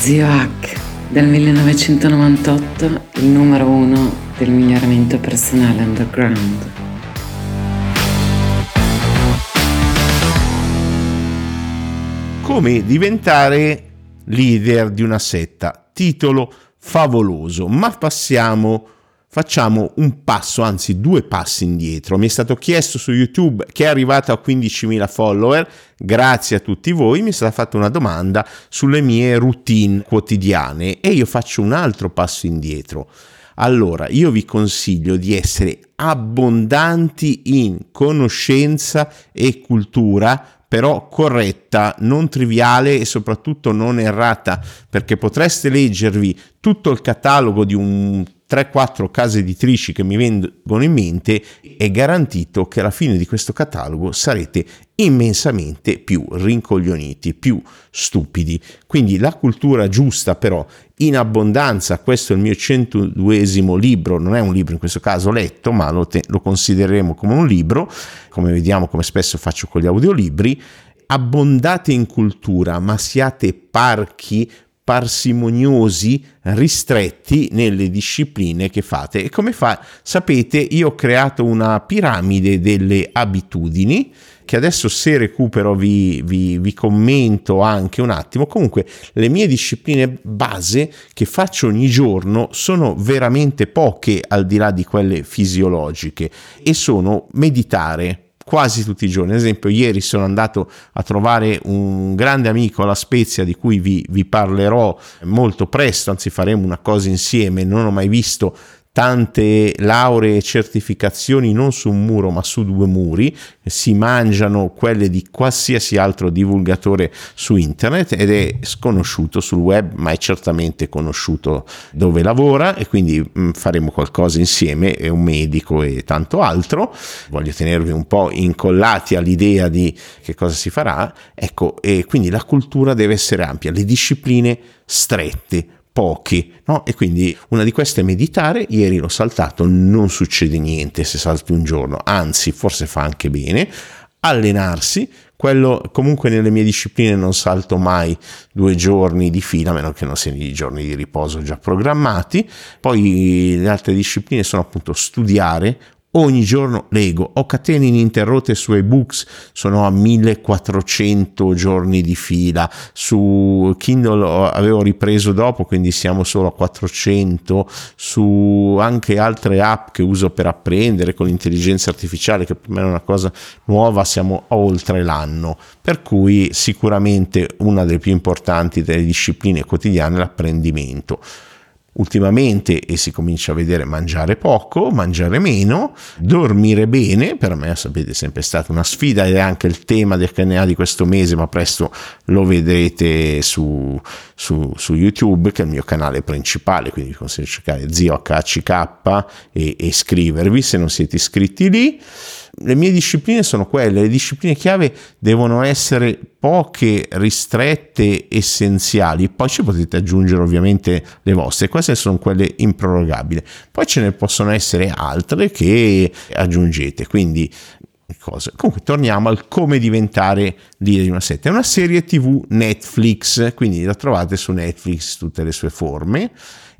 Zio Hack del 1998, il numero uno del miglioramento personale underground. Come diventare leader di una setta? Titolo favoloso, ma passiamo facciamo un passo, anzi due passi indietro. Mi è stato chiesto su YouTube che è arrivato a 15.000 follower, grazie a tutti voi, mi è stata fatta una domanda sulle mie routine quotidiane e io faccio un altro passo indietro. Allora, io vi consiglio di essere abbondanti in conoscenza e cultura però corretta, non triviale e soprattutto non errata, perché potreste leggervi tutto il catalogo di un 3-4 case editrici che mi vengono in mente, è garantito che alla fine di questo catalogo sarete immensamente più rincoglioniti, più stupidi. Quindi la cultura giusta però in abbondanza, questo è il mio 102esimo libro, non è un libro in questo caso letto, ma lo, te- lo considereremo come un libro, come vediamo come spesso faccio con gli audiolibri, abbondate in cultura, ma siate parchi parsimoniosi, ristretti nelle discipline che fate. E come fa? Sapete, io ho creato una piramide delle abitudini che adesso se recupero vi, vi, vi, commento anche un attimo. Comunque le mie discipline base che faccio ogni giorno sono veramente poche al di là di quelle fisiologiche e sono meditare, quasi tutti i giorni. Ad esempio, ieri sono andato a trovare un grande amico alla Spezia di cui vi, vi parlerò molto presto, anzi faremo una cosa insieme, non ho mai visto tante lauree e certificazioni non su un muro ma su due muri, si mangiano quelle di qualsiasi altro divulgatore su internet ed è sconosciuto sul web ma è certamente conosciuto dove lavora e quindi mm, faremo qualcosa insieme, è un medico e tanto altro, voglio tenervi un po' incollati all'idea di che cosa si farà, ecco e quindi la cultura deve essere ampia, le discipline strette, pochi, no? E quindi una di queste è meditare, ieri l'ho saltato, non succede niente se salti un giorno, anzi forse fa anche bene, allenarsi, quello comunque nelle mie discipline non salto mai due giorni di fila, a meno che non siano i giorni di riposo già programmati, poi le altre discipline sono appunto studiare, Ogni giorno leggo, ho catene ininterrotte su ebooks, sono a 1400 giorni di fila, su Kindle avevo ripreso dopo, quindi siamo solo a 400, su anche altre app che uso per apprendere con l'intelligenza artificiale, che per me è una cosa nuova, siamo oltre l'anno, per cui sicuramente una delle più importanti delle discipline quotidiane è l'apprendimento ultimamente e si comincia a vedere mangiare poco, mangiare meno, dormire bene, per me sapete è sempre stata una sfida ed è anche il tema del CNA di questo mese, ma presto lo vedrete su, su, su YouTube che è il mio canale principale, quindi vi consiglio di cercare Zio HCK e, e iscrivervi se non siete iscritti lì le mie discipline sono quelle, le discipline chiave devono essere poche, ristrette, essenziali, poi ci potete aggiungere ovviamente le vostre, queste sono quelle improrogabili, poi ce ne possono essere altre che aggiungete, quindi cose. Comunque torniamo al come diventare leader di una setta. È una serie TV Netflix, quindi la trovate su Netflix tutte le sue forme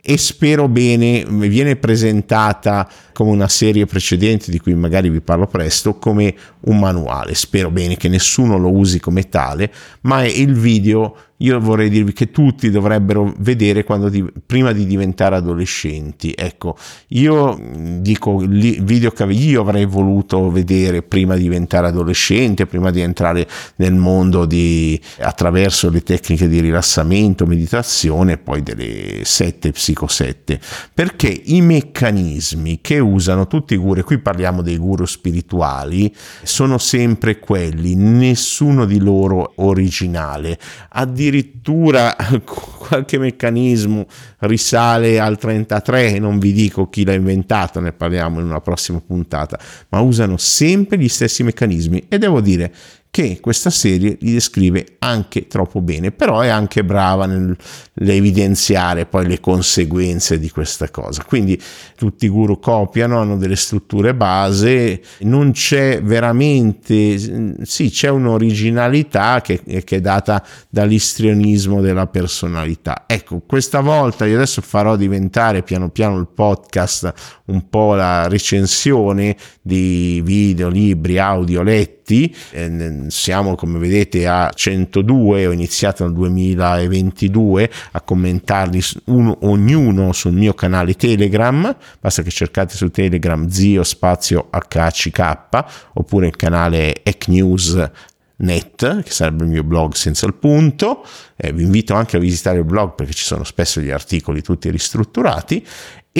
e spero bene, viene presentata come una serie precedente di cui magari vi parlo presto, come un manuale. Spero bene che nessuno lo usi come tale, ma è il video io vorrei dirvi che tutti dovrebbero vedere di, prima di diventare adolescenti. Ecco, io dico il video che io avrei voluto vedere prima di diventare adolescente, prima di entrare nel mondo di, attraverso le tecniche di rilassamento, meditazione poi delle sette psicosette, perché i meccanismi che usano tutti i guru, e qui parliamo dei guru spirituali, sono sempre quelli, nessuno di loro originale. Addirittura qualche meccanismo risale al 33, non vi dico chi l'ha inventato, ne parliamo in una prossima puntata, ma usano sempre gli stessi meccanismi e devo dire che questa serie li descrive anche troppo bene, però è anche brava nell'evidenziare poi le conseguenze di questa cosa. Quindi tutti i guru copiano, hanno delle strutture base, non c'è veramente, sì, c'è un'originalità che, che è data dall'istrionismo della personalità. Ecco, questa volta io adesso farò diventare piano piano il podcast un po' la recensione di video, libri, audio letti. Eh, siamo come vedete a 102, ho iniziato nel 2022 a commentarli uno, ognuno sul mio canale Telegram, basta che cercate su Telegram zio spazio HCK oppure il canale ECNews net, che sarebbe il mio blog senza il punto. Eh, vi invito anche a visitare il blog perché ci sono spesso gli articoli tutti ristrutturati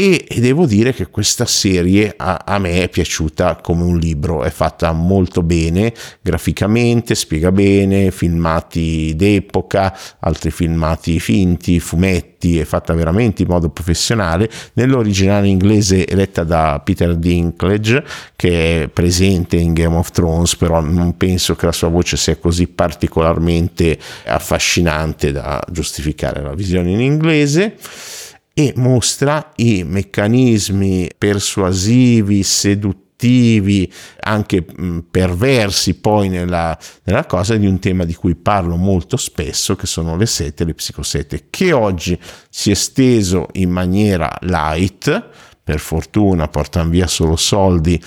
e, devo dire che questa serie a, a, me è piaciuta come un libro, è fatta molto bene graficamente, spiega bene, filmati d'epoca, altri filmati finti, fumetti, è fatta veramente in modo professionale. Nell'originale inglese letta da Peter Dinklage che è presente in Game of Thrones, però non penso che la sua voce sia così particolarmente affascinante da giustificare la visione in inglese e mostra i meccanismi persuasivi, seduttivi, anche perversi poi nella, nella, cosa di un tema di cui parlo molto spesso, che sono le sette e le psicosette, che oggi si è esteso in maniera light, per fortuna portano via solo soldi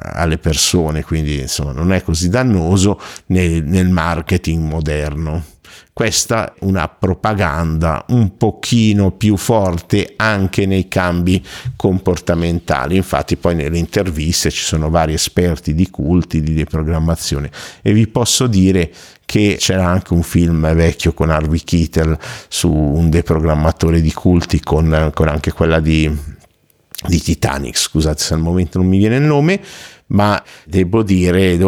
alle persone, quindi insomma non è così dannoso nel, nel marketing moderno questa è una propaganda un pochino più forte anche nei cambi comportamentali. Infatti poi nelle interviste ci sono vari esperti di culti, di deprogrammazione e vi posso dire che c'era anche un film vecchio con Harvey Keitel su un deprogrammatore di culti con, con anche quella di, di Titanic, scusate se al momento non mi viene il nome, ma devo dire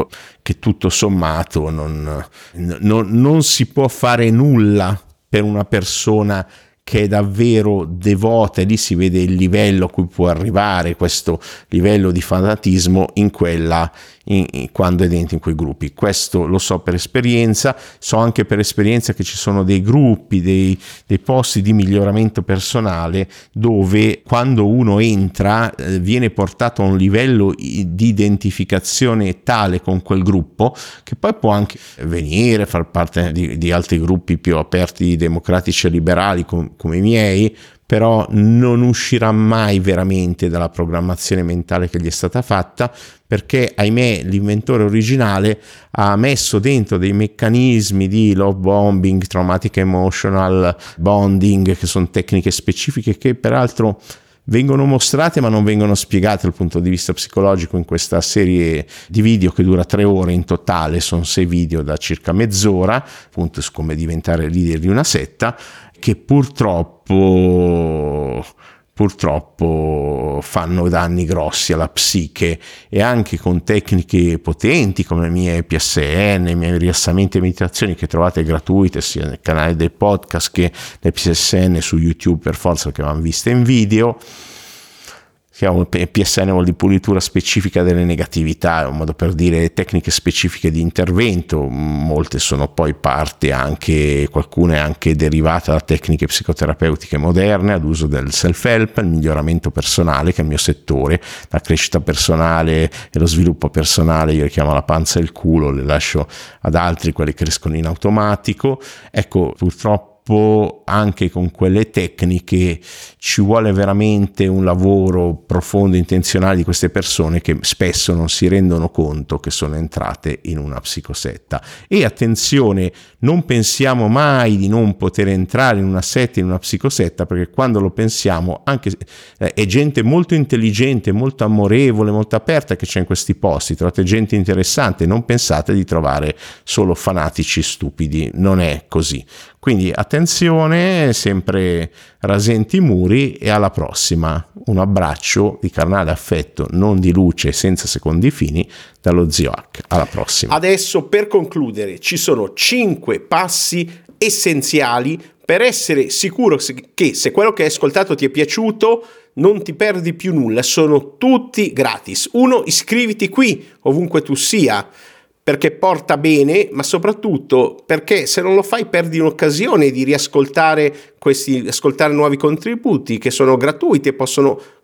che tutto sommato non, non, non si può fare nulla per una persona che è davvero devota e lì si vede il livello a cui può arrivare questo livello di fanatismo in quella in, in, quando è dentro in quei gruppi. Questo lo so per esperienza, so anche per esperienza che ci sono dei gruppi, dei, dei posti di miglioramento personale dove quando uno entra eh, viene portato a un livello di identificazione tale con quel gruppo che poi può anche venire, far parte di, di altri gruppi più aperti, democratici e liberali com, come i miei, però non uscirà mai veramente dalla programmazione mentale che gli è stata fatta perché ahimè l'inventore originale ha messo dentro dei meccanismi di love bombing, traumatic emotional bonding che sono tecniche specifiche che peraltro vengono mostrate ma non vengono spiegate dal punto di vista psicologico in questa serie di video che dura tre ore in totale, sono sei video da circa mezz'ora, appunto su come diventare leader di una setta, che purtroppo purtroppo fanno danni grossi alla psiche e anche con tecniche potenti come le mie PSN, i miei rilassamenti e meditazioni che trovate gratuite sia nel canale del podcast che nel PSN su YouTube per forza che vanno viste in video PSN vuol dire pulitura specifica delle negatività, è un modo per dire tecniche specifiche di intervento, molte sono poi parte anche, qualcuna è anche derivata da tecniche psicoterapeutiche moderne ad uso del self-help, il miglioramento personale che è il mio settore, la crescita personale e lo sviluppo personale, io le chiamo la panza e il culo, le lascio ad altri, quelli crescono in automatico. Ecco, purtroppo purtroppo anche con quelle tecniche ci vuole veramente un lavoro profondo e intenzionale di queste persone che spesso non si rendono conto che sono entrate in una psicosetta. E attenzione, non pensiamo mai di non poter entrare in una setta, in una psicosetta, perché quando lo pensiamo anche eh, è gente molto intelligente, molto amorevole, molto aperta che c'è in questi posti, trovate gente interessante, non pensate di trovare solo fanatici stupidi, non è così. Quindi attenzione, sempre rasenti i muri e alla prossima. Un abbraccio di carnale affetto, non di luce, senza secondi fini, dallo zio H. Alla prossima. Adesso per concludere ci sono 5 passi essenziali per essere sicuro che se quello che hai ascoltato ti è piaciuto non ti perdi più nulla, sono tutti gratis. Uno, iscriviti qui ovunque tu sia perché porta bene, ma soprattutto perché se non lo fai perdi un'occasione di riascoltare questi, ascoltare nuovi contributi che sono gratuiti e possono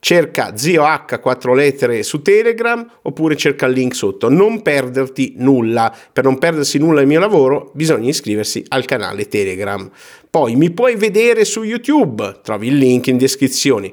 cerca zio H 4 lettere su Telegram oppure cerca il link sotto. Non perderti nulla. Per non perdersi nulla del mio lavoro bisogna iscriversi al canale Telegram. Poi mi puoi vedere su YouTube, trovi il link in descrizione.